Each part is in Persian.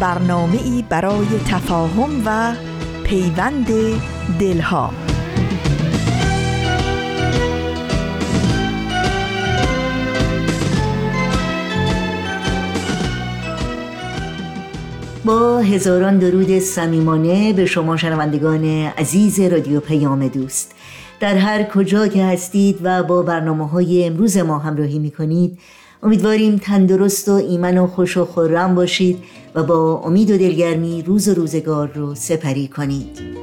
برنامه ای برای تفاهم و پیوند دلها. با هزاران درود صمیمانه به شما شنوندگان عزیز رادیو پیام دوست. در هر کجا که هستید و با برنامه های امروز ما همراهی می کنید امیدواریم تندرست و ایمن و خوش و خورم باشید. و با امید و دلگرمی روز و روزگار رو سپری کنید.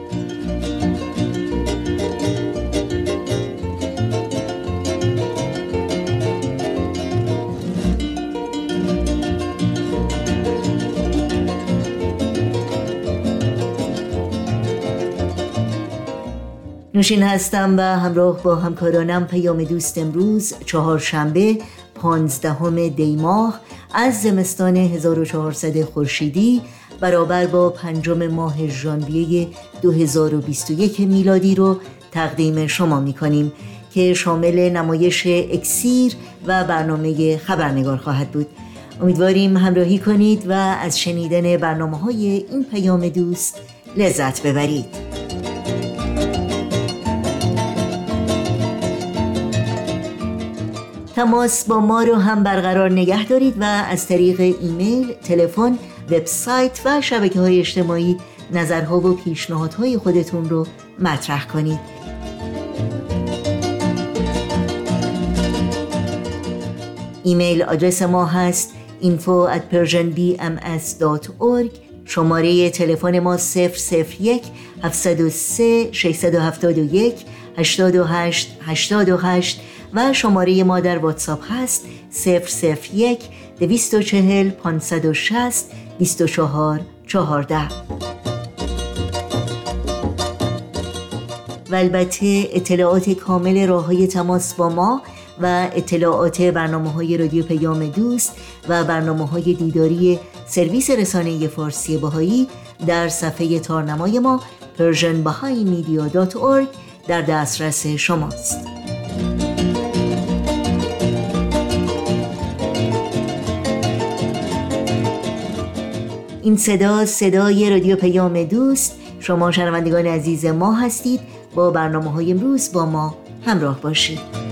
نوشین هستم و همراه با همکارانم پیام دوست امروز چهارشنبه پانزدهم دی ماه. از زمستان 1400 خورشیدی برابر با پنجم ماه ژانویه 2021 میلادی رو تقدیم شما می کنیم که شامل نمایش اکسیر و برنامه خبرنگار خواهد بود. امیدواریم همراهی کنید و از شنیدن برنامه های این پیام دوست لذت ببرید. تماس با ما رو هم برقرار نگه دارید و از طریق ایمیل، تلفن، وبسایت و شبکه های اجتماعی نظرها و پیشنهادهای خودتون رو مطرح کنید. ایمیل آدرس ما هست info at persianbms.org شماره تلفن ما 001 703 671 828 828 و شماره ما در واتساپ هست 001 240 560 24 14 و البته اطلاعات کامل راه های تماس با ما و اطلاعات برنامه های رادیو پیام دوست و برنامه های دیداری سرویس رسانه فارسی باهایی در صفحه تارنمای ما persianbahaimedia.org در دسترس شماست. این صدا صدای رادیو پیام دوست. شما شنوندگان عزیز ما هستید. با برنامه های امروز با ما همراه باشید.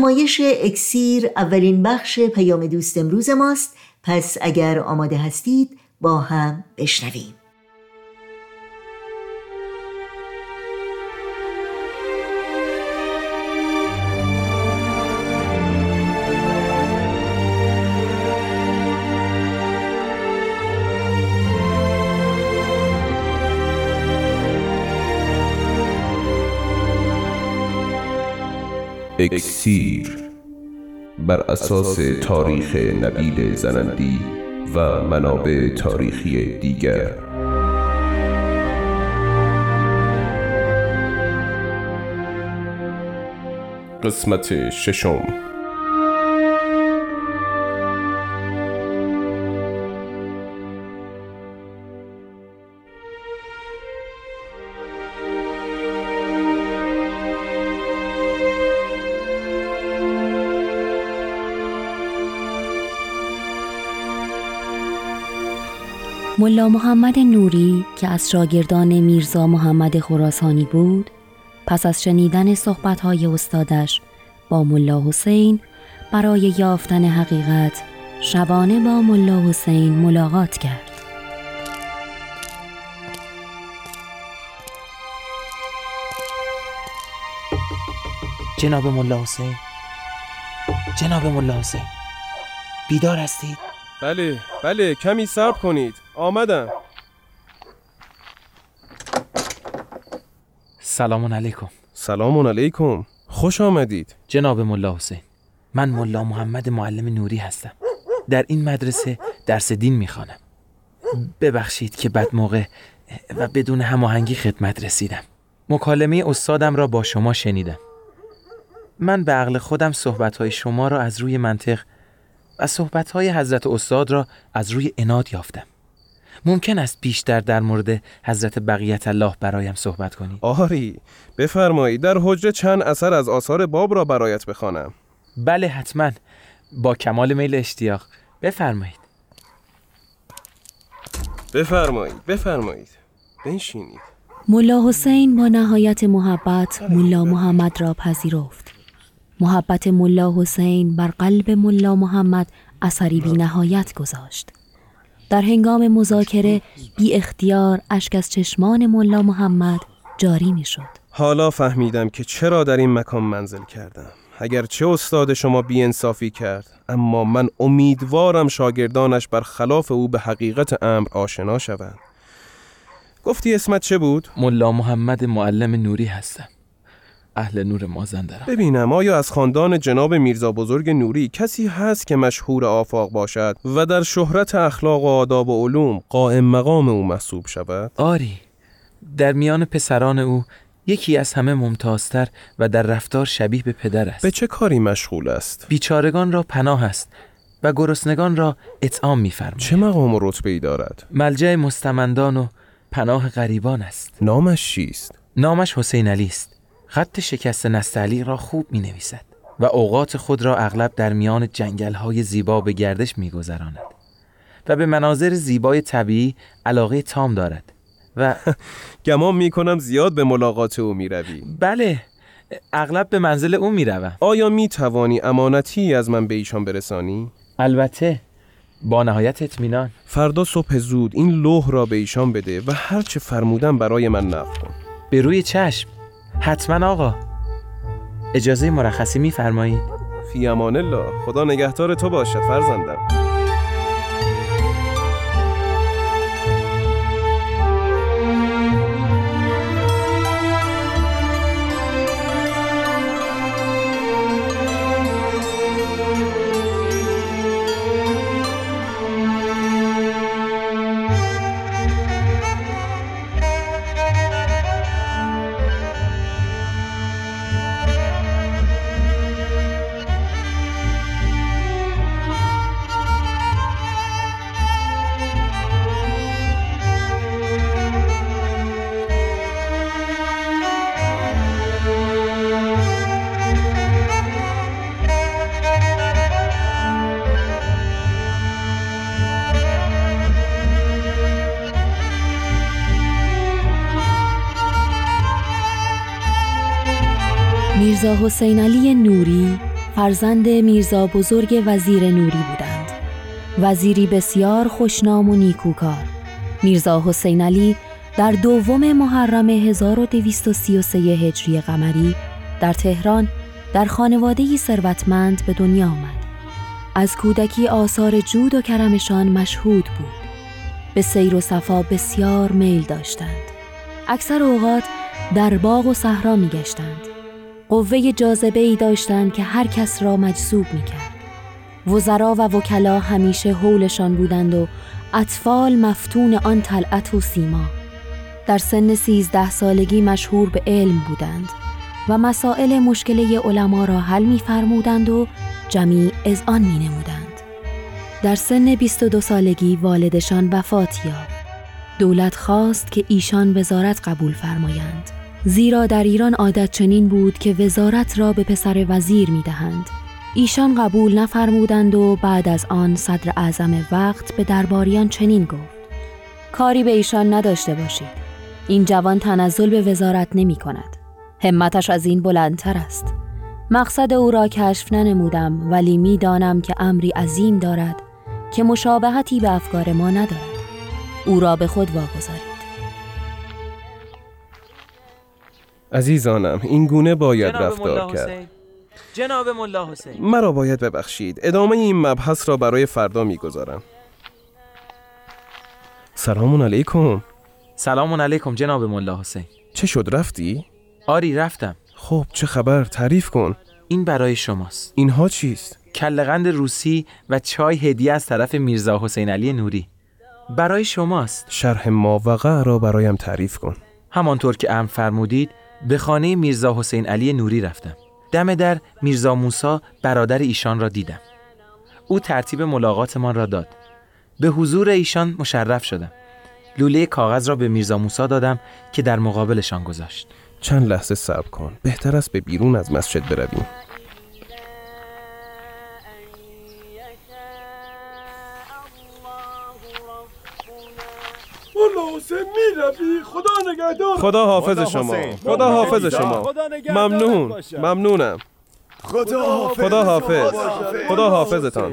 نمایش اکسیر اولین بخش پیام دوست امروز ماست. پس اگر آماده هستید با هم بشنویم. اکسیر بر اساس تاریخ نبیل زنندی و منابع تاریخی دیگر. قسمت ششم. ملا محمد نوری که از شاگردان میرزا محمد خراسانی بود پس از شنیدن صحبتهای استادش با ملا حسین برای یافتن حقیقت شبانه با ملا حسین ملاقات کرد. جناب ملا حسین جناب ملا حسین بیدار هستید؟ بله بله کمی صبر کنید. آمدم سلام علیکم. سلام علیکم. خوش آمدید. جناب ملا حسین من ملا محمد معلم نوری هستم. در این مدرسه درس دین می‌خوانم. ببخشید که بد موقع و بدون هماهنگی خدمت رسیدم. مکالمه استادم را با شما شنیدم. من به عقل خودم صحبتهای شما را از روی منطق و صحبتهای حضرت استاد را از روی اناد یافتم. ممکن است بیشتر در مورد حضرت بقیت الله برایم صحبت کنید آری بفرمایید در حجره چند اثر از آثار باب را برایت بخوانم. بله حتما. با کمال میل اشتیاق. بفرمایید. بفرمایید بفرمایید. بنشینید. ملا حسین با نهایت محبت ملا محمد را پذیرفت. محبت ملا حسین بر قلب ملا محمد اثری بی نهایت گذاشت. در هنگام مذاکره بی اختیار اشک از چشمان ملا محمد جاری می شد. حالا فهمیدم که چرا در این مکان منزل کردم اگر چه استاد شما بیانصافی کرد اما من امیدوارم شاگردانش بر خلاف او به حقیقت امر آشنا شوند گفتی اسمت چه بود؟ ملا محمد معلم نوری هستم اهل نور مازندران ببینم آیا از خاندان جناب میرزا بزرگ نوری کسی هست که مشهور آفاق باشد و در شهرت اخلاق و آداب و علوم قائم مقام او محسوب شود؟ آری در میان پسران او یکی از همه ممتازتر و در رفتار شبیه به پدر است به چه کاری مشغول است؟ بیچارگان را پناه است و گرسنگان را اطعام می‌فرماید چه مقام و رتبه ای دارد؟ ملجع مستمندان و پناه غریبان است نامش چیست؟ نامش حسین علی است خط شکست نستعلی را خوب می نویسد و اوقات خود را اغلب در میان جنگل های زیبا به گردش می گذراند و به مناظر زیبای طبیعی علاقه تام دارد و گمان می کنم زیاد به ملاقات او می روی. بله اغلب به منزل او می روم آیا می توانی امانتی از من به ایشان برسانی؟ البته با نهایت اطمینان فردا صبح زود این لوح را به ایشان بده و هر چه فرمودن برای من نقل کن به روی چشم حتما آقا. اجازه مرخصی میفرمایید. فی امان الله. خدا نگهدار تو باشد فرزندم. میرزا حسین علی نوری فرزند میرزا بزرگ وزیر نوری بودند. وزیری بسیار خوشنام و نیکوکار. میرزا حسین علی در دوم محرم 1233 هجری قمری در تهران در خانواده ثروتمند به دنیا آمد. از کودکی آثار جود و کرمشان مشهود بود. به سیر و صفا بسیار میل داشتند. اکثر اوقات در باغ و صحرا می گشتند قوه جاذبه ای داشتند که هر کس را مجذوب می کرد وزرا و وکلا همیشه حولشان بودند و اطفال مفتون آن طلعت و سیما در سن سیزده سالگی مشهور به علم بودند و مسائل مشکله علما را حل می فرمودند و جمیع از آن می نمودند. در سن 22 سالگی والدشان وفات یافت. دولت خواست که ایشان وزارت قبول فرمایند. زیرا در ایران عادت چنین بود که وزارت را به پسر وزیر می دهند. ایشان قبول نفرمودند و بعد از آن صدر اعظم وقت به درباریان چنین گفت. کاری به ایشان نداشته باشید. این جوان تنزل به وزارت نمی کند. همتش از این بلندتر است. مقصد او را کشف ننمودم ولی می دانم که امری عظیم دارد که مشابهتی به افکار ما ندارد. او را به خود واگذارید. عزیزانم این گونه باید رفتار کرد. جناب ملا حسین. مرا باید ببخشید. ادامه این مبحث را برای فردا می‌گذارم. سلام علیکم. سلام علیکم جناب ملا حسین. چه شد رفتی؟ آری رفتم. خب چه خبر؟ تعریف کن. این برای شماست. اینها چیست؟ کلغند روسی و چای هدیه از طرف میرزا حسین علی نوری. برای شماست. شرح ماوقع را برایم تعریف کن. همانطور که ام فرمودید به خانه میرزا حسین علی نوری رفتم. دم در میرزا موسا برادر ایشان را دیدم. او ترتیب ملاقاتمان را داد. به حضور ایشان مشرف شدم. لوله کاغذ را به میرزا موسا دادم که در مقابلشان گذاشت. چند لحظه صبر کن. بهتر است به بیرون از مسجد برویم. خدا نگهدار. خدا حافظ شما. خدا حافظ شما. ممنون. ممنونم. خدا حافظ. خدا حافظ. خدا حافظتان.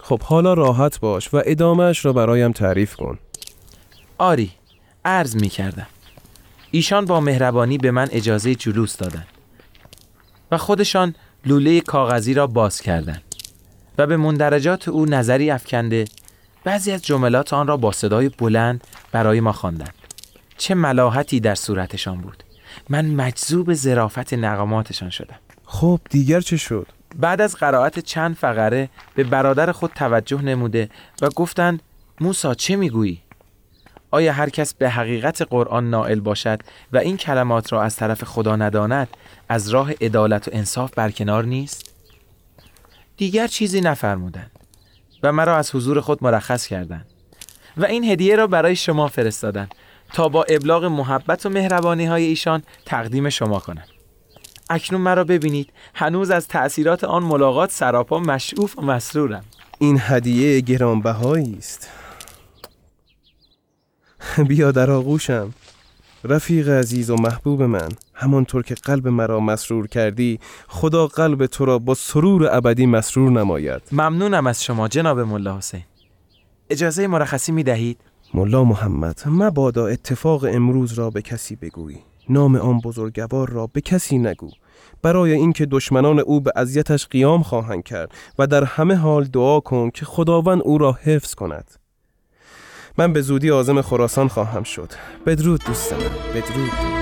خب حالا راحت باش و ادامهش را برایم تعریف کن. آری عرض می کردم ایشان با مهربانی به من اجازه جلوس دادند و خودشان لوله کاغذی را باز کردند و به مندرجات او نظری افکنده. بعضی از جملات آن را با صدای بلند برای ما خواندند. چه ملاحتی در صورتشان بود. من مجذوب ظرافت نقاماتشان شدم. خب دیگر چه شد؟ بعد از قرائت چند فقره به برادر خود توجه نموده و گفتند موسا چه می‌گویی؟ آیا هر کس به حقیقت قرآن نائل باشد و این کلمات را از طرف خدا نداند از راه عدالت و انصاف برکنار نیست؟ دیگر چیزی نفرمودند و مرا از حضور خود مرخص کردند و این هدیه را برای شما فرستادند تا با ابلاغ محبت و مهربانی های ایشان تقدیم شما کنم. اکنون مرا ببینید هنوز از تأثیرات آن ملاقات سراپا مشعوف و مسرورم. این هدیه گرانبهایی است. بیا در آغوشم. رفیق عزیز و محبوب من همانطور که قلب مرا مسرور کردی خدا قلب تو را با سرور ابدی مسرور نماید. ممنونم از شما جناب ملا حسین. اجازه مرخصی می دهید؟ ملا محمد مبادا اتفاق امروز را به کسی بگویی. نام آن بزرگوار را به کسی نگو. برای اینکه دشمنان او به اذیتش قیام خواهند کرد و در همه حال دعا کن که خداوند او را حفظ کند. من به زودی آزم خراسان خواهم شد. بدرود دوست من بدرود.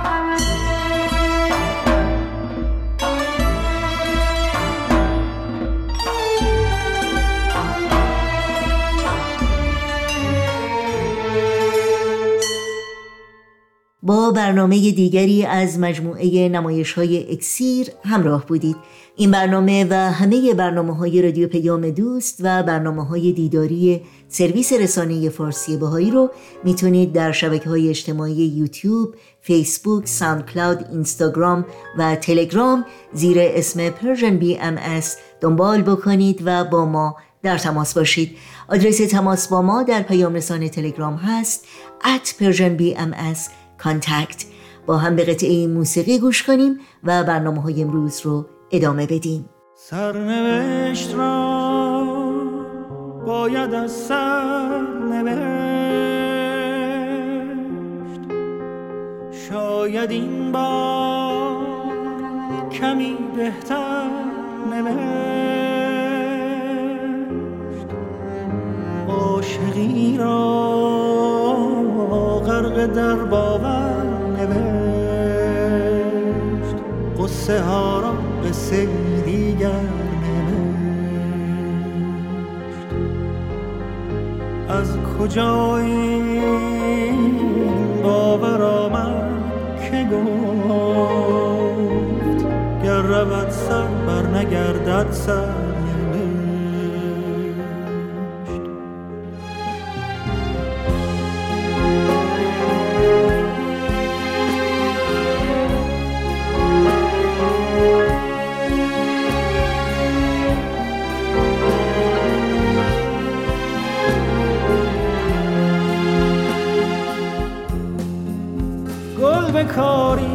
برنامه دیگری از مجموعه نمایش های اکسیر همراه بودید. این برنامه و همه برنامه های رادیو پیام دوست و برنامه های دیداری سرویس رسانه فارسی بهایی رو می‌تونید در شبکه های اجتماعی یوتیوب، فیسبوک، SoundCloud، اینستاگرام و تلگرام زیر اسم Persian BMS دنبال بکنید و با ما در تماس باشید. آدرس تماس با ما در پیام رسان تلگرام هست at persianbms کانتکت. با هم به قطعه موسیقی گوش کنیم و برنامه های امروز رو ادامه بدیم. سرنوشت را باید از سر نوشت شاید این بار کمی بهتر نوشت. عاشقی را غرق در باور نوشت. قصه ها را قصه دیگر نوشت. از کجا این باور آمد که گفت گر رود سر بر نگردد سر. recording.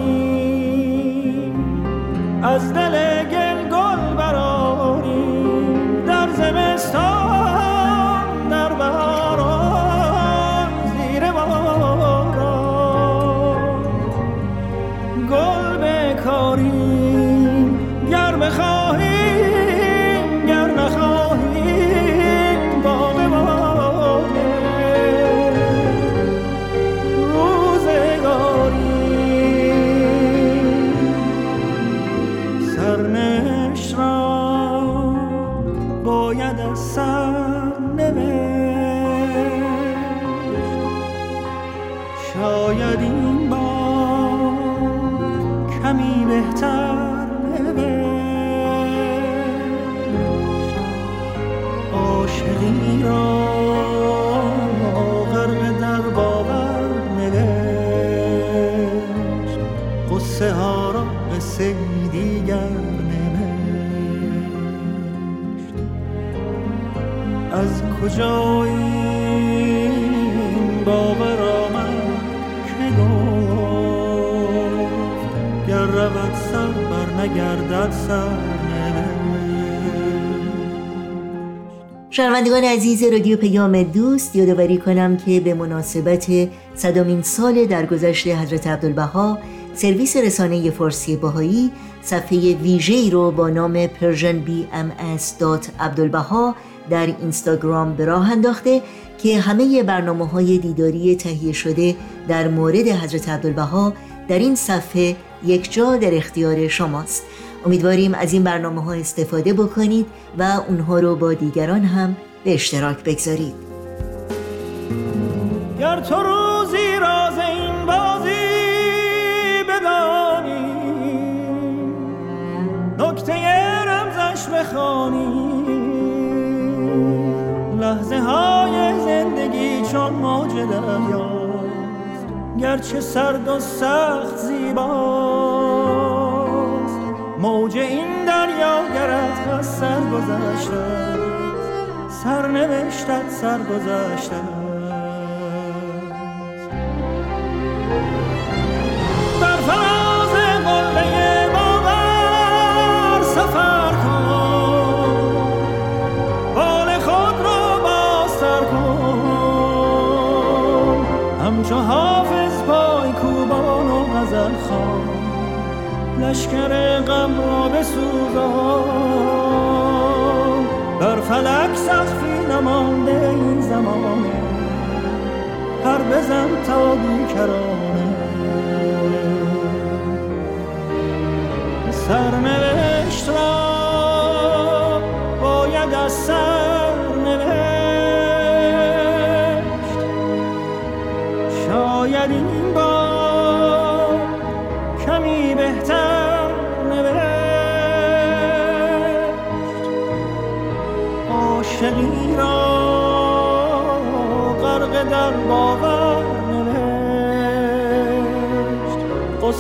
شنوندگان عزیز رادیو پیام دوست یادآوری کنم که به مناسبت صدامین سال درگذشت حضرت عبدالبها سرویس رسانه فارسی باهایی صفحه ویژه‌ای رو با نام persianbms.abdulbaha در اینستاگرام به راه انداخته که همه برنامه های دیداری تهیه شده در مورد حضرت عبدالبها در این صفحه یک جا در اختیار شماست. امیدواریم از این برنامه ها استفاده بکنید و اونها رو با دیگران هم به اشتراک بگذارید. گر تو روزی راز این بازی بدانی نکته رمزش بخوانی لحظه های زندگی چون موج دریاست گرچه سرد و سخت زیباست. موج این دریا گرد از سر گذشته سر نوشتت سر گذشته لشکر غم را بسوزان. بر فلک سخفی نمانده این زمانه. هر بزن تا بیکرانه. سرنوشت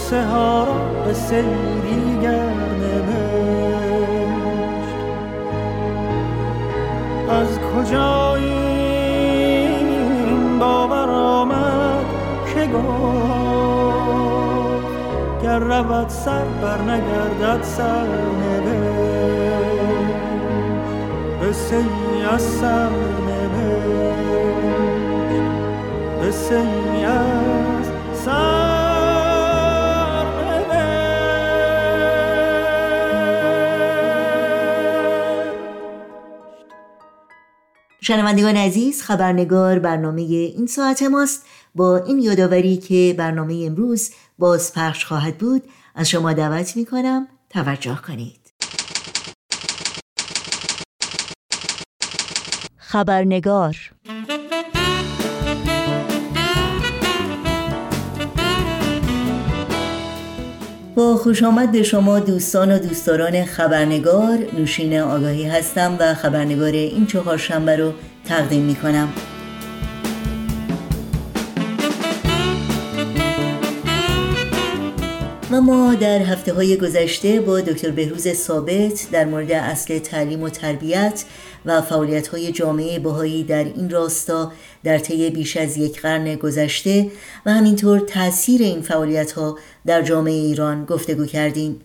قصه ها را قصه دیگر نوشت. از کجا این باور آمد که گفت گر رود سر بر نگردد سر نوشت. قصه از سر نوشت. قصه ای از سر شنوندگان عزیز خبرنگار برنامه این ساعت ماست. با این یادآوری که برنامه امروز بازپخش خواهد بود از شما دعوت می کنم توجه کنید. خبرنگار با خوش آمد شما دوستان و دوستداران خبرنگار نوشین آگاهی هستم و خبرنگار این چهارشنبه رو تقدیم می کنم و ما در هفته های گذشته با دکتر بهروز ثابت در مورد اصل تعلیم و تربیت و فعالیت های جامعه بهایی در این راستا در طی بیش از یک قرن گذشته و همینطور تاثیر این فعالیت ها در جامعه ایران گفتگو کردیم.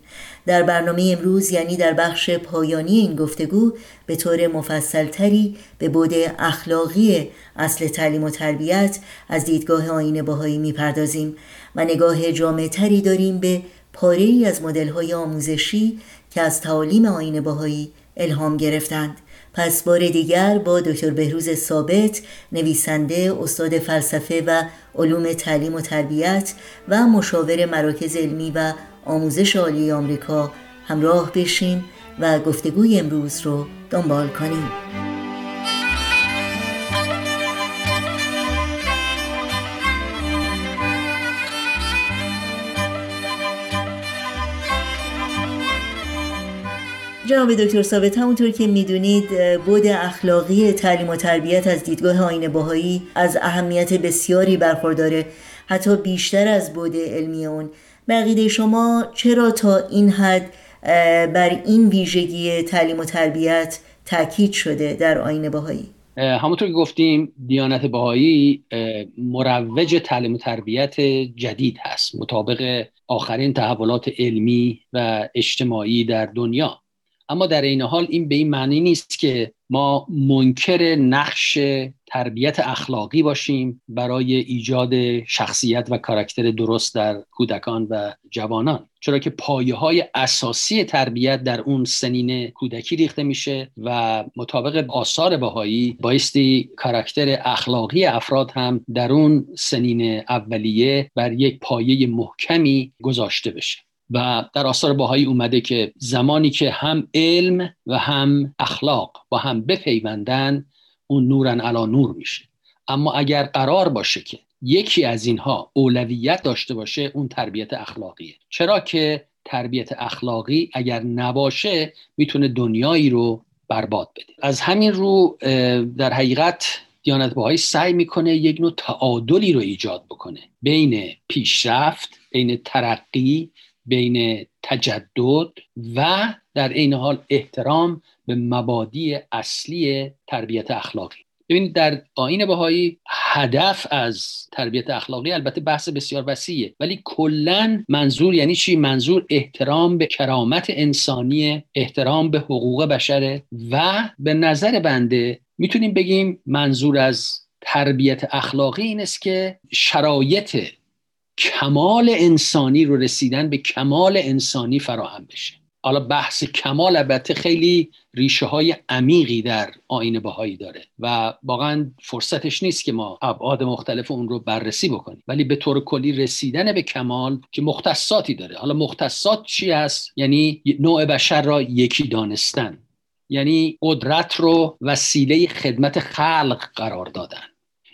در برنامه امروز یعنی در بخش پایانی این گفتگو به طور مفصلتری به بود اخلاقی اصل تعلیم و تربیت از دیدگاه آین باهایی می‌پردازیم و نگاه جامع تری داریم به پاره ای از مدل های آموزشی که از تعالیم آین باهایی الهام گرفتند. پس بار دیگر با دکتر بهروز ثابت نویسنده استاد فلسفه و علوم تعلیم و تربیت و مشاور مراکز علمی و آموزش عالی آمریکا همراه بشیم و گفتگوی امروز رو دنبال کنیم. جناب دکتر ثابت همونطور که می‌دونید بود اخلاقی تعلیم و تربیت از دیدگاه آین باهایی از اهمیت بسیاری برخورداره. حتی بیشتر از بود علمی اون. بقیده شما چرا تا این حد بر این ویژگی تعلیم و تربیت تاکید شده در آین باهایی همونطور که گفتیم دیانت باهایی مروج تعلیم و تربیت جدید هست مطابق آخرین تحولات علمی و اجتماعی در دنیا. اما در این حال این به این معنی نیست که ما منکر نقش تربیت اخلاقی باشیم برای ایجاد شخصیت و کاراکتر درست در کودکان و جوانان. چرا که پایه های اساسی تربیت در اون سنین کودکی ریخته میشه و مطابق آثار بهایی بایستی کاراکتر اخلاقی افراد هم در اون سنین اولیه بر یک پایه محکمی گذاشته بشه. و در آثار باهایی اومده که زمانی که هم علم و هم اخلاق با هم بپیوندن اون نورن علا نور میشه. اما اگر قرار باشه که یکی از اینها اولویت داشته باشه اون تربیت اخلاقیه. چرا که تربیت اخلاقی اگر نباشه می‌تونه دنیایی رو برباد بده. از همین رو در حقیقت دیانت باهایی سعی می‌کنه یک نوع تعادلی رو ایجاد بکنه. بین پیشرفت بین ترقی بین تجدد و در این حال احترام به مبادی اصلی تربیت اخلاقی. ببینید در آین بهایی هدف از تربیت اخلاقی البته بحث بسیار وسیعه ولی کلا منظور یعنی چی؟ منظور احترام به کرامت انسانی احترام به حقوق بشره و به نظر بنده می‌تونیم بگیم منظور از تربیت اخلاقی این است که شرایط کمال انسانی رو رسیدن به کمال انسانی فراهم بشه. حالا بحث کمال البته خیلی ریشه های عمیقی در آین بهایی داره و واقعا فرصتش نیست که ما ابعاد مختلف اون رو بررسی بکنیم. ولی به طور کلی رسیدن به کمال که مختصاتی داره. حالا مختصات چی هست؟ یعنی نوع بشر را یکی دانستن. یعنی قدرت رو وسیله خدمت خلق قرار دادن.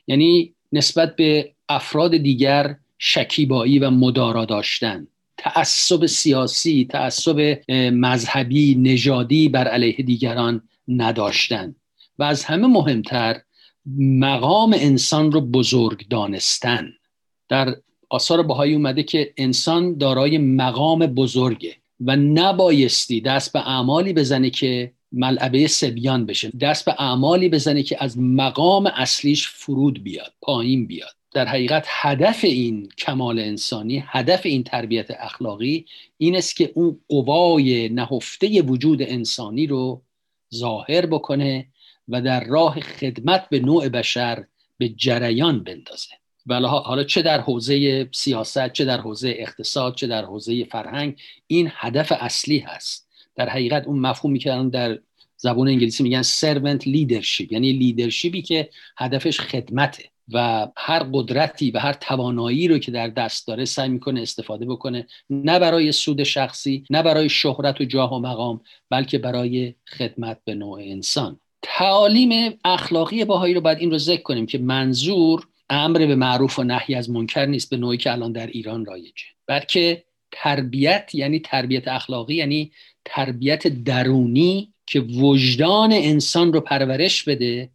یعنی نسبت به افراد دیگر شکیبایی و مدارا داشتن. تعصب سیاسی تعصب مذهبی نژادی بر علیه دیگران نداشتن. و از همه مهمتر مقام انسان رو بزرگ دانستن. در آثار بهایی اومده که انسان دارای مقام بزرگه و نبایستی دست به اعمالی بزنه که ملعبه سبیان بشه. دست به اعمالی بزنه که از مقام اصلیش فرود بیاد پایین بیاد. در حقیقت هدف این کمال انسانی هدف این تربیت اخلاقی این است که اون قوای نهفته وجود انسانی رو ظاهر بکنه و در راه خدمت به نوع بشر به جریان بندازه. ولی حالا چه در حوزه سیاست چه در حوزه اقتصاد چه در حوزه فرهنگ این هدف اصلی هست. در حقیقت اون مفهومی که در زبان انگلیسی میگن servant leadership یعنی لیدرشیپی که هدفش خدمته. و هر قدرتی و هر توانایی رو که در دست داره سعی می‌کنه استفاده بکنه نه برای سود شخصی نه برای شهرت و جاه و مقام بلکه برای خدمت به نوع انسان. تعالیم اخلاقی باهایی رو باید این رو ذکر کنیم که منظور امر به معروف و نهی از منکر نیست به نوعی که الان در ایران رایجه. بلکه تربیت یعنی تربیت اخلاقی یعنی تربیت درونی که وجدان انسان رو پرورش بده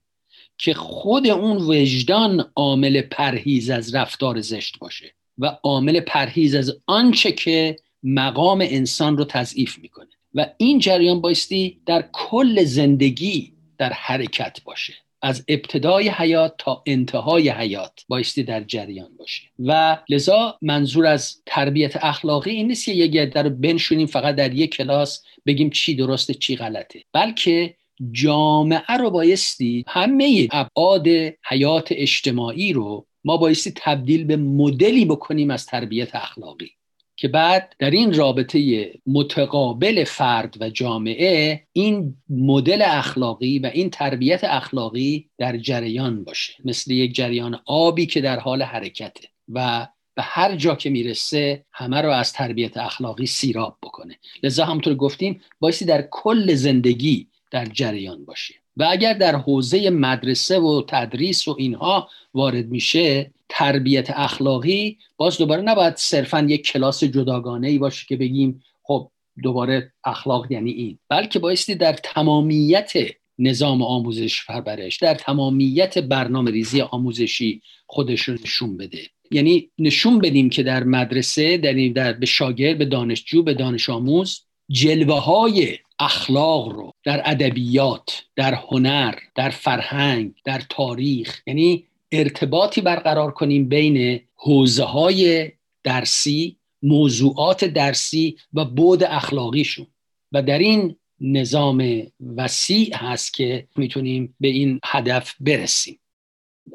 که خود اون وجدان عامل پرهیز از رفتار زشت باشه و عامل پرهیز از آنچه که مقام انسان رو تضعیف می‌کنه. و این جریان بایستی در کل زندگی در حرکت باشه. از ابتدای حیات تا انتهای حیات بایستی در جریان باشه. و لذا منظور از تربیت اخلاقی این نیست که یک عده رو بنشونیم فقط در یک کلاس بگیم چی درسته چی غلطه. بلکه جامعه رو بایستی همه ابعاد حیات اجتماعی رو ما بایستی تبدیل به مدلی بکنیم از تربیت اخلاقی. که بعد در این رابطه متقابل فرد و جامعه این مدل اخلاقی و این تربیت اخلاقی در جریان باشه. مثل یک جریان آبی که در حال حرکته و به هر جا که می‌رسه همه رو از تربیت اخلاقی سیراب بکنه. لذا همونطور گفتیم بایستی در کل زندگی در جریان باشه. و اگر در حوزه مدرسه و تدریس و اینها وارد میشه تربیت اخلاقی باز دوباره نباید صرفا یک کلاس جداگانه ای باشه که بگیم خب دوباره اخلاق یعنی این. بلکه بایستی در تمامیت نظام آموزش پرورش در تمامیت برنامه ریزی آموزشی خودش رو نشون بده. یعنی نشون بدیم که در مدرسه در, در به شاگرد به دانشجو به دانش آموز جلوه های اخلاق رو در ادبیات در هنر در فرهنگ در تاریخ یعنی ارتباطی برقرار کنیم بین حوزه های درسی موضوعات درسی و بود اخلاقیشون. و در این نظام وسیع هست که می‌تونیم به این هدف برسیم.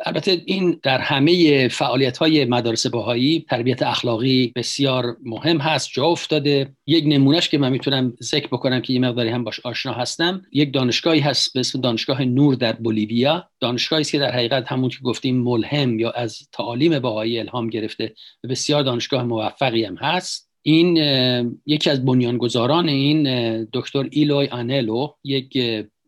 البته این در همه فعالیت های مدارس باهایی تربیت اخلاقی بسیار مهم هست جا افتاده. یک نمونهش که من می‌تونم ذکر بکنم که یه مقداری هم باش آشنا هستم یک دانشگاهی هست به اسم دانشگاه نور در بولیویا. دانشگاهی است که در حقیقت همون که گفتیم ملهم یا از تعالیم باهایی الهام گرفته و بسیار دانشگاه موفقی هم هست. این یکی از بنیانگذاران این دکتر ایلوی آنلو یک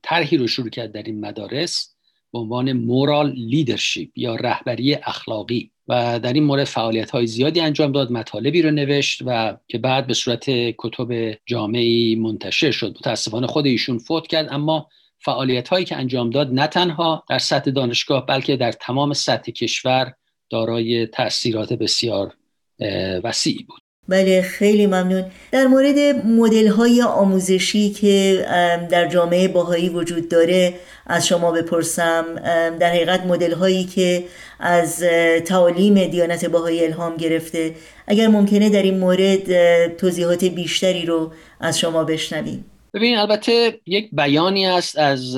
طرحی رو شروع کرد در این مدارس. به عنوان مورال لیدرشپ یا رهبری اخلاقی. و در این مورد فعالیت های زیادی انجام داد مطالبی رو نوشت و که بعد به صورت کتب جامعی منتشر شد. متاسفانه خود ایشون فوت کرد اما فعالیت هایی که انجام داد نه تنها در سطح دانشگاه بلکه در تمام سطح کشور دارای تاثیرات بسیار وسیعی بود. بله خیلی ممنون. در مورد مدل های آموزشی که در جامعه باهایی وجود داره از شما بپرسم. در حقیقت مدل هایی که از تعالیم دیانت باهایی الهام گرفته اگر ممکنه در این مورد توضیحات بیشتری رو از شما بشنویم. ببین البته یک بیانی است از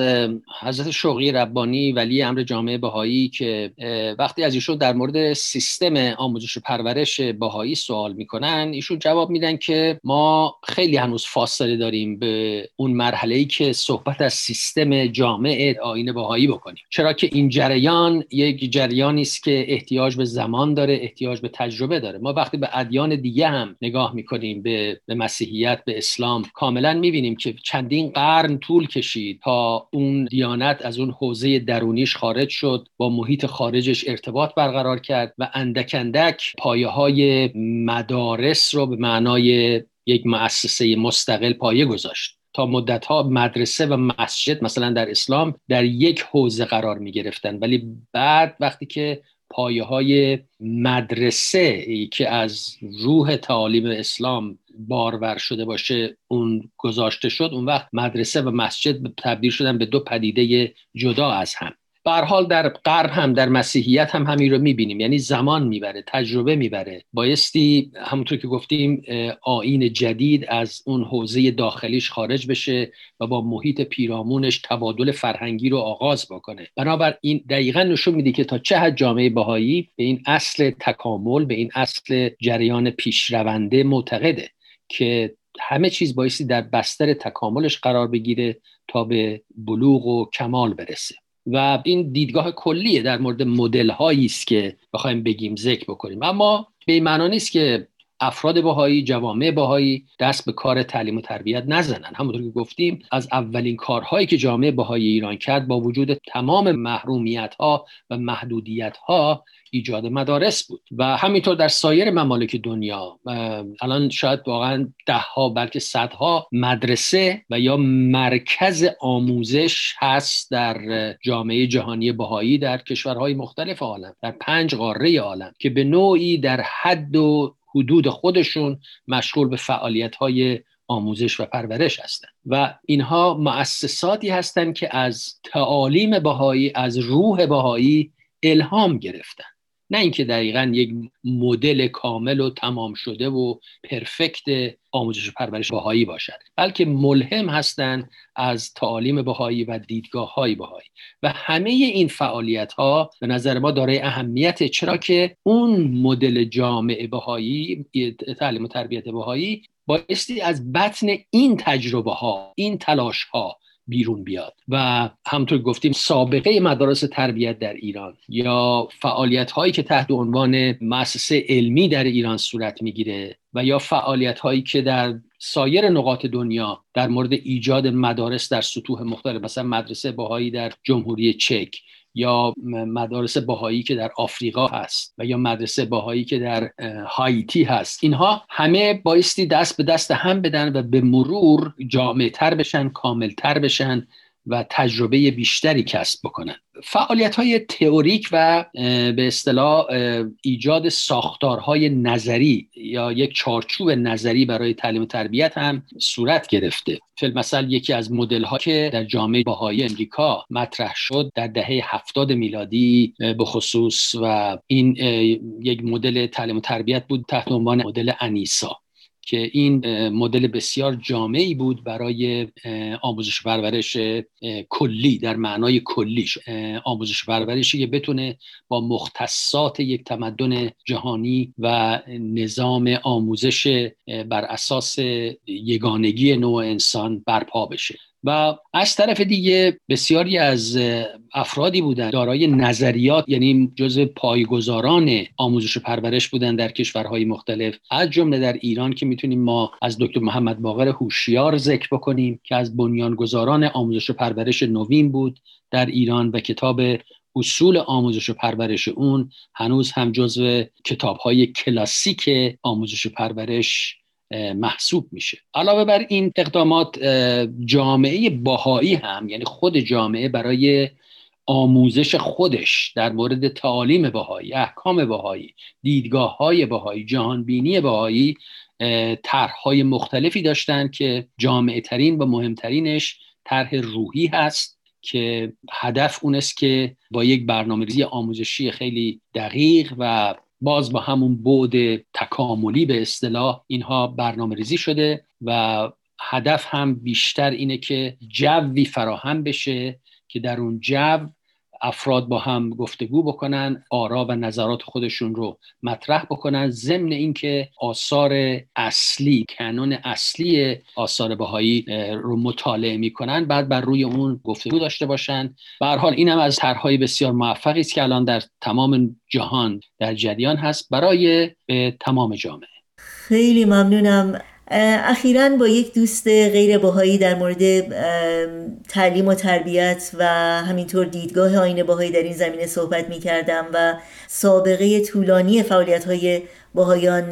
حضرت شوقی ربانی ولی امر جامعه بهایی که وقتی از ایشون در مورد سیستم آموزش و پرورش بهایی سوال می‌کنن ایشون جواب میدن که ما خیلی هنوز فاصله داریم به اون مرحله ای که صحبت از سیستم جامعه آین بهایی بکنیم. چرا که این جریان یک جریانی است که احتیاج به زمان داره احتیاج به تجربه داره. ما وقتی به ادیان دیگه هم نگاه می‌کنیم به, به مسیحیت به اسلام کاملا می‌بینیم که چندین قرن طول کشید تا اون دیانت از اون حوزه درونیش خارج شد با محیط خارجش ارتباط برقرار کرد و اندک اندک پایه های مدارس رو به معنای یک مؤسسه مستقل پایه گذاشت تا مدت ها مدرسه و مسجد مثلا در اسلام در یک حوزه قرار می گرفتن ولی بعد وقتی که پایه های مدرسه که از روح تعالیم اسلام بارور شده باشه اون گذاشته شد اون وقت مدرسه و مسجد تبدیل شدن به دو پدیده جدا از هم. به حال در غرب هم در مسیحیت هم همین رو می‌بینیم. یعنی زمان می‌بره تجربه می‌بره. بایستی همونطور که گفتیم آین جدید از اون حوزه داخلیش خارج بشه و با محیط پیرامونش تبادل فرهنگی رو آغاز بکنه. بنابر این دقیقا نشون میده که تا چه حد جامعه بهایی به این اصل تکامل به این اصل جریان پیشرونده معتقده که همه چیز بایستی در بستر تکاملش قرار بگیره تا به بلوغ و کمال برسه. و این دیدگاه کلیه در مورد مدل هایی است که بخوایم بگیم ذکر بکنیم. اما به این معنا نیست که افراد باهایی جوامع باهایی دست به کار تعلیم و تربیت نزنن. همونطور که گفتیم از اولین کارهایی که جامعه باهایی ایران کرد با وجود تمام محرومیت ها و محدودیت ها ایجاد مدارس بود. و همینطور در سایر ممالک دنیا الان شاید واقعا ده ها بلکه صدها مدرسه و یا مرکز آموزش هست در جامعه جهانی بهایی در کشورهای مختلف عالم در پنج قاره عالم که به نوعی در حد و حدود خودشون مشغول به فعالیت های آموزش و پرورش هستند و اینها مؤسساتی هستند که از تعالیم بهایی از روح بهایی الهام گرفتن. نه اینکه دقیقا یک مدل کامل و تمام شده و پرفکت آموزش و پرورش بهایی باشد بلکه ملهم هستند از تعالیم بهایی و دیدگاه های بهایی. و همه این فعالیت ها به نظر ما دارای اهمیت. چرا که اون مدل جامعه بهایی تعلیم و تربیت بهایی بایستی از بطن این تجربه ها این تلاش ها بیرون بیاد. و همطور گفتیم سابقه مدارس تربیت در ایران یا فعالیت هایی که تحت عنوان مؤسسه علمی در ایران صورت می‌گیره و یا فعالیت هایی که در سایر نقاط دنیا در مورد ایجاد مدارس در سطوح مختلف مثلا مدرسه باهایی در جمهوری چک یا مدارس باهایی که در آفریقا هست و یا مدرسه باهایی که در هایتی هست. اینها همه بایستی دست به دست هم بدن و به مرور جامعه تر بشن کامل تر بشن و تجربه بیشتری کسب بکنن. فعالیت های تئوریک و به اصطلاح ایجاد ساختارهای نظری یا یک چارچوب نظری برای تعلیم و تربیت هم صورت گرفته. مثل یکی از مدل ها که در جامعه باهایی امریکا مطرح شد در دهه هفتاد میلادی به خصوص و این یک مدل تعلیم و تربیت بود تحت عنوان مدل انیسا. که این مدل بسیار جامعی بود برای آموزش پرورش کلی در معنای کلیش آموزش پرورشی که بتونه با مختصات یک تمدن جهانی و نظام آموزش بر اساس یگانگی نوع انسان برپا بشه. و از طرف دیگه بسیاری از افرادی بودند دارای نظریات یعنی جز پایگزاران آموزش و پرورش بودند در کشورهای مختلف. از جمله در ایران که می‌تونیم ما از دکتر محمد باقر هوشیار ذکر بکنیم که از بنیانگذاران آموزش و پرورش نوین بود در ایران و کتاب اصول آموزش و پرورش اون هنوز هم جزو کتاب های کلاسیک آموزش و پرورش محسوب میشه. علاوه بر این اقدامات جامعه باهایی هم یعنی خود جامعه برای آموزش خودش در مورد تعالیم باهایی احکام باهایی دیدگاه های باهایی جهانبینی باهایی طرحهای مختلفی داشتن که جامعه ترین و مهمترینش طرح روحی هست که هدف اون است که با یک برنامه آموزشی خیلی دقیق و باز با همون بعد تکاملی به اصطلاح اینها برنامه ریزی شده و هدف هم بیشتر اینه که جوی فراهم بشه که در اون جو افراد با هم گفتگو بکنن آرا و نظرات خودشون رو مطرح بکنن. ضمن اینکه آثار اصلی کانون اصلی آثار بهایی رو مطالعه می‌کنن بعد بر روی اون گفتگو داشته باشن. به حال اینم از طرحهای بسیار موفقی است که الان در تمام جهان در جریان هست برای تمام جامعه. خیلی ممنونم. اخیرا با یک دوست غیر باهایی در مورد تعلیم و تربیت و همینطور دیدگاه آین باهایی در این زمینه صحبت می کردم و سابقه طولانی فعالیت های باهایان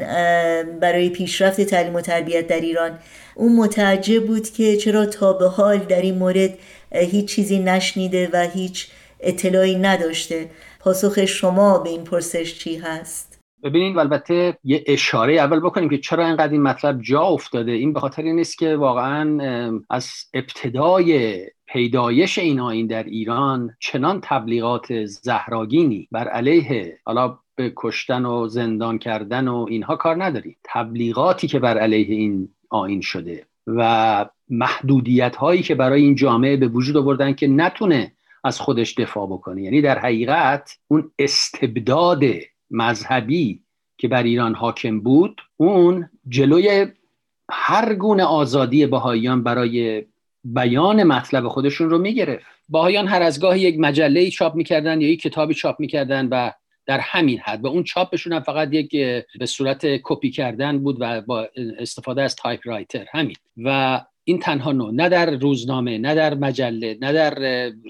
برای پیشرفت تعلیم و تربیت در ایران اون متعجب بود که چرا تا به حال در این مورد هیچ چیزی نشنیده و هیچ اطلاعی نداشته پاسخ شما به این پرسش چی هست؟ ببینید البته یه اشاره اول بکنیم که چرا اینقدر این مطلب جا افتاده. این به خاطر نیست که واقعا از ابتدای پیدایش این آین در ایران چنان تبلیغات زهراگینی بر علیه حالا به کشتن و زندان کردن و اینها کار نداریم. تبلیغاتی که بر علیه این آین شده و محدودیت هایی که برای این جامعه به وجود آوردن که نتونه از خودش دفاع بکنه. یعنی در حقیقت اون استبداد مذهبی که بر ایران حاکم بود اون جلوی هر گونه آزادی بهاییان برای بیان مطلب خودشون رو می‌گرفت. بهاییان هر از گاهی یک مجله چاپ می‌کردن یا یک کتابی چاپ می‌کردن و در همین حد و اون چاپشون هم فقط یک به صورت کپی کردن بود و با استفاده از typewriter همین. و این تنها نوع نه در روزنامه نه در مجله نه در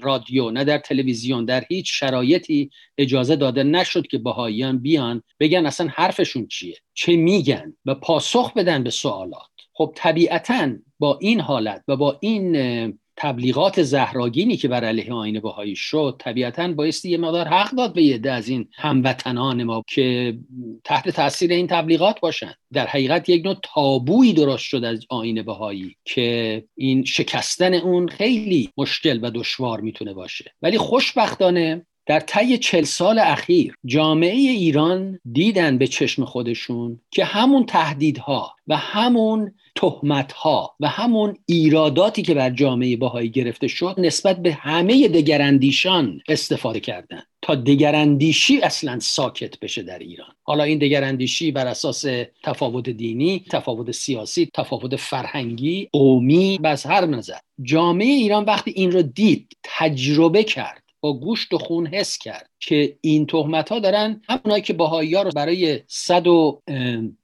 رادیو نه در تلویزیون در هیچ شرایطی اجازه داده نشد که بهاییان بیان بگن اصلا حرفشون چیه چه میگن و پاسخ بدن به سوالات. خب طبیعتا با این حالت و با این تبلیغات زهراگینی که بر علیه آین بهایی شد طبیعتا بایستی یه مقدار حق داد به یه از این هموطنان ما که تحت تاثیر این تبلیغات باشن. در حقیقت یک نوع تابویی درست شد از آین بهایی که این شکستن اون خیلی مشکل و دشوار می‌تونه باشه. ولی خوشبختانه در طی چل سال اخیر جامعه ایران دیدن به چشم خودشون که همون تهدیدها و همون تهمتها و همون ایراداتی که بر جامعه باهایی گرفته شد نسبت به همه دگراندیشان استفاده کردن تا دگراندیشی اصلا ساکت بشه در ایران. حالا این دگراندیشی بر اساس تفاوت دینی تفاوت سیاسی تفاوت فرهنگی قومی بس هر نظر. جامعه ایران وقتی این رو دید تجربه کرد. با گوشت و خون حس کرد که این تهمت ها دارن همونایی که باهایی ها رو برای صد و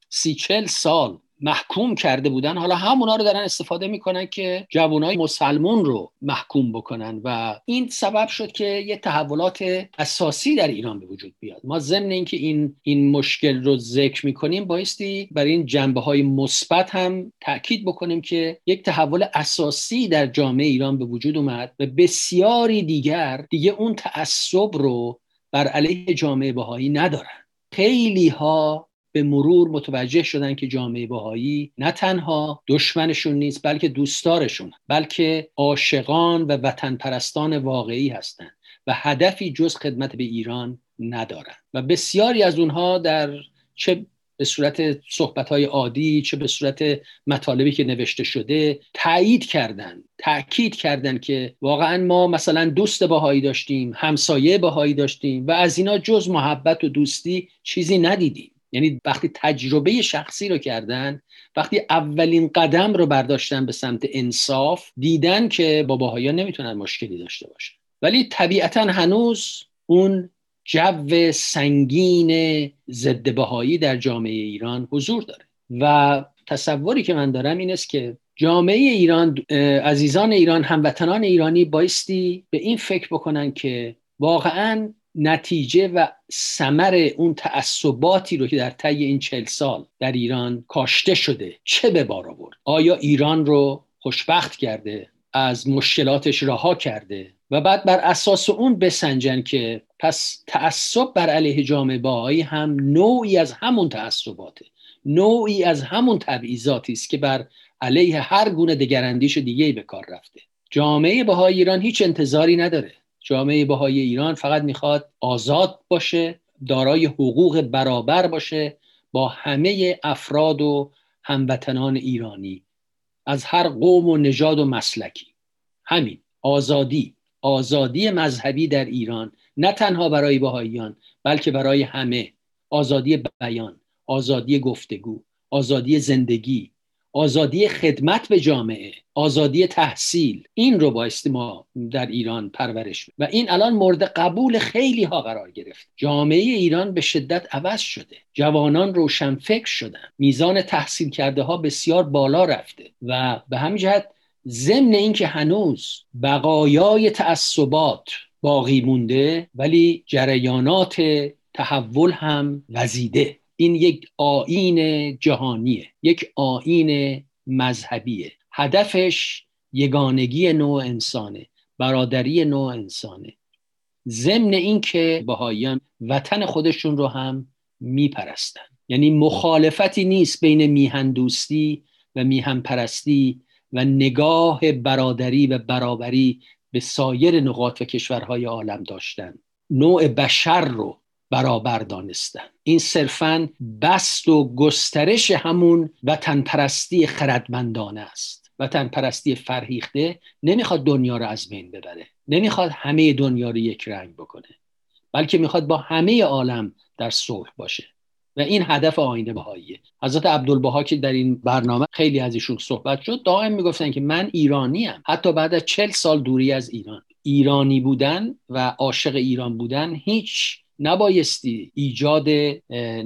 سی چل سال محکوم کرده بودن. حالا همونا رو دارن استفاده می‌کنن که جوانای مسلمون رو محکوم بکنن و این سبب شد که یه تحولات اساسی در ایران به وجود بیاد. ما ضمن اینکه این این مشکل رو ذکر می‌کنیم بایستی برای این جنبه های مثبت هم تاکید بکنیم که یک تحول اساسی در جامعه ایران به وجود اومد و بسیاری دیگر دیگه اون تعصب رو بر علیه جامعه بهایی ندارن. خیلی ها به مرور متوجه شدن که جامعه بهایی نه تنها دشمنشون نیست بلکه دوستدارشون بلکه عاشقان و وطن پرستان واقعی هستند و هدفی جز خدمت به ایران ندارن. و بسیاری از اونها در چه به صورت صحبت های عادی چه به صورت مطالبی که نوشته شده تایید کردن تاکید کردن که واقعا ما مثلا دوست باهایی داشتیم همسایه باهایی داشتیم و از اینا جز محبت و دوستی چیزی ندیدیم. یعنی وقتی تجربه شخصی رو کردن وقتی اولین قدم رو برداشتن به سمت انصاف دیدن که با باهایا نمی‌تونن مشکلی داشته باشن. ولی طبیعتا هنوز اون جو سنگین ضد بهایی در جامعه ایران حضور داره. و تصوری که من دارم این است که جامعه ایران عزیزان ایران هموطنان ایرانی بایستی به این فکر بکنن که واقعا نتیجه و سمر اون تعصباتی رو که در طی این چل سال در ایران کاشته شده چه به بار آورد؟ آیا ایران رو خوشبخت کرده از مشکلاتش رها کرده؟ و بعد بر اساس اون بسنجن که پس تعصب بر علیه جامعه باهایی هم نوعی از همون تعصباته. نوعی از همون تبعیضاتی است که بر علیه هر گونه دگراندیش دیگه به کار رفته. جامعه بهایی ایران هیچ انتظاری نداره. جامعه بهای ایران فقط می‌خواد آزاد باشه دارای حقوق برابر باشه با همه افراد و هموطنان ایرانی. از هر قوم و نژاد و مسلکی. همین آزادی. آزادی مذهبی در ایران. نه تنها برای بهاییان بلکه برای همه. آزادی بیان آزادی گفتگو آزادی زندگی. آزادی خدمت به جامعه آزادی تحصیل این رو بایستی ما در ایران پرورش و این الان مورد قبول خیلی ها قرار گرفت. جامعه ایران به شدت عوض شده. جوانان روشنفکر شدن. میزان تحصیل کرده ها بسیار بالا رفته. و به همین جهت ضمن اینکه هنوز بقایای تعصبات باقی مونده ولی جریانات تحول هم وزیده. این یک آین جهانیه یک آین مذهبیه. هدفش یگانگی نوع انسانه برادری نوع انسانه. ضمن اینکه بهاییان وطن خودشون رو هم میپرستن. یعنی مخالفتی نیست بین میهن دوستی و میهن پرستی و نگاه برادری و برابری به سایر نقاط و کشورهای عالم داشتن. نوع بشر رو برابر دانستن. این صرفا بست و گسترش همون وطن پرستی خردمندانه است. وطن پرستی فرهیخته نمی‌خواد دنیا رو از بین ببره. نمی‌خواد همه دنیا رو یک رنگ بکنه. بلکه می‌خواد با همه عالم در صلح باشه. و این هدف آینه بهاییه. حضرت عبدالبها که در این برنامه خیلی از ایشون صحبت شد دائم می‌گفتن که من ایرانی ام. حتی بعد از چل سال دوری از ایران. ایرانی بودن و عاشق ایران بودن هیچ نبایستی ایجاد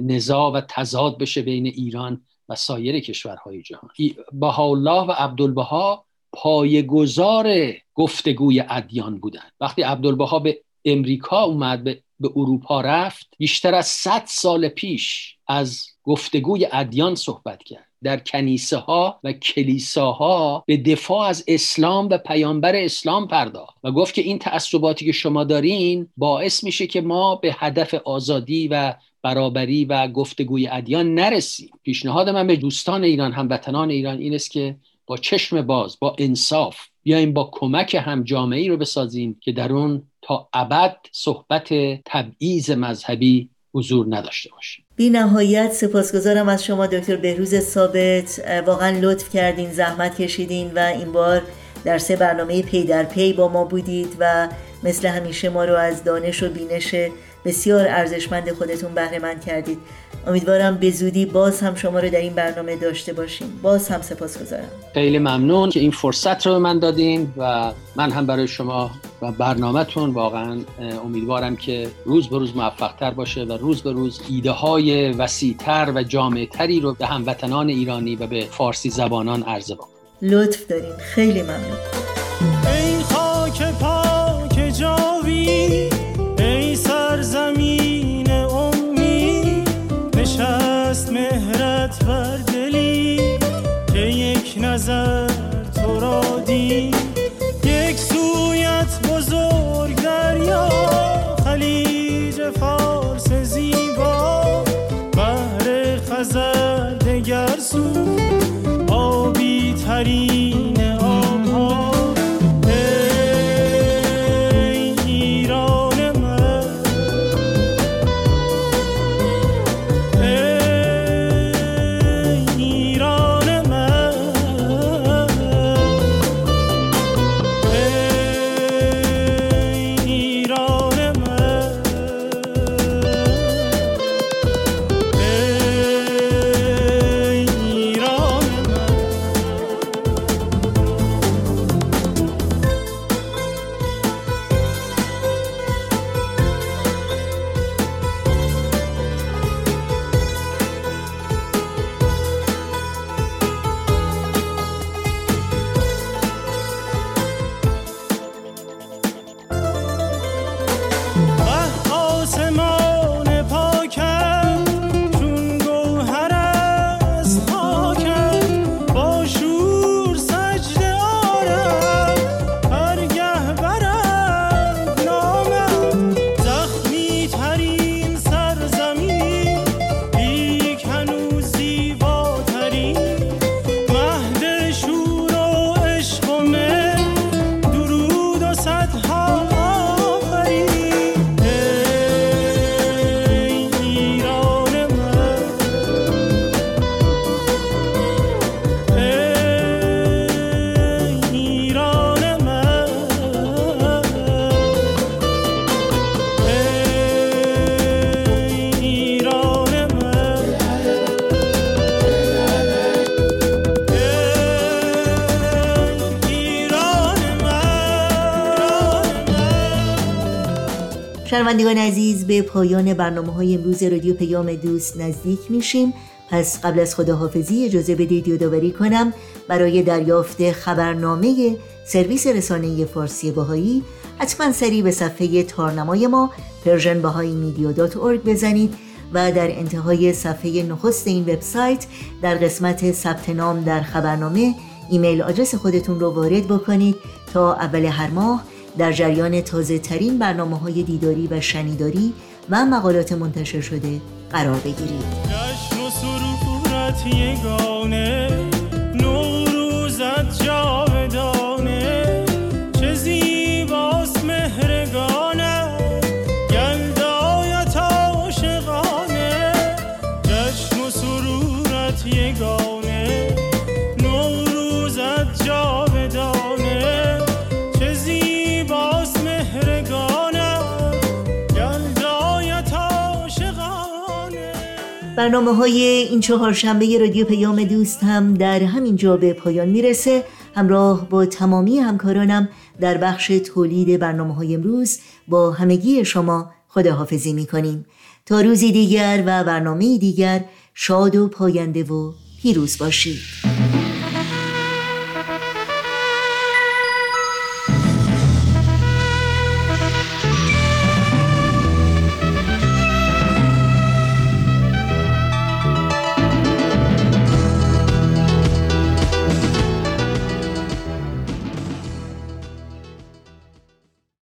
نزاع و تضاد بشه بین ایران و سایر کشورهای جهان. بهاءالله و عبدالبها پایگزار گفتگوی ادیان بودن وقتی عبدالبها به امریکا اومد به به اروپا رفت بیشتر از 100 سال پیش از گفتگوی ادیان صحبت کرد. در کنیسه ها و کلیساها به دفاع از اسلام و پیامبر اسلام پرداخت و گفت که این تعصباتی که شما دارین باعث میشه که ما به هدف آزادی و برابری و گفتگوی ادیان نرسیم. پیشنهاد من به دوستان ایران هموطنان ایران این است که با چشم باز با انصاف بیایم با کمک هم جامعه رو بسازیم که در اون تا ابد صحبت تبعیض مذهبی حضور نداشته باشه بی نهایت سپاسگزارم از شما دکتر بهروز ثابت. واقعا لطف کردین زحمت کشیدین و این بار در سه برنامه پی در پی با ما بودید و مثل همیشه ما رو از دانش و بینش بسیار ارزشمند خودتون بهره مند کردید. امیدوارم به زودی باز هم شما رو در این برنامه داشته باشیم. باز هم سپاس گذارم. خیلی ممنون که این فرصت رو به من دادین و من هم برای شما و برنامهتون واقعا امیدوارم که روز به روز موفقتر باشه و روز به روز ایده های وسیعتر و جامعتری رو به هموطنان ایرانی و به فارسی زبانان عرضه بکنیم لطف دارین. خیلی ممنون. شنوندگان عزیز به پایان برنامه های امروز رادیو پیام دوست نزدیک میشیم. پس قبل از خداحافظی اجازه بدید یادآوری کنم برای دریافت خبرنامه سرویس رسانه فارسی بهایی حتما سری به صفحه تارنمای ما Persian بزنید و در انتهای صفحه نخست این وبسایت در قسمت ثبت نام در خبرنامه email address خودتون رو وارد بکنید تا اول هر ماه در جریان تازه ترین برنامه های دیداری و شنیداری و مقالات منتشر شده قرار بگیرید. برنامه های این چهارشنبه رادیو پیام دوست هم در همین جا به پایان می‌رسه. همراه با تمامی همکارانم در بخش تولید برنامه های امروز با همگی شما خداحافظی می‌کنیم. تا روزی دیگر و برنامه دیگر شاد و پاینده و پیروز باشید.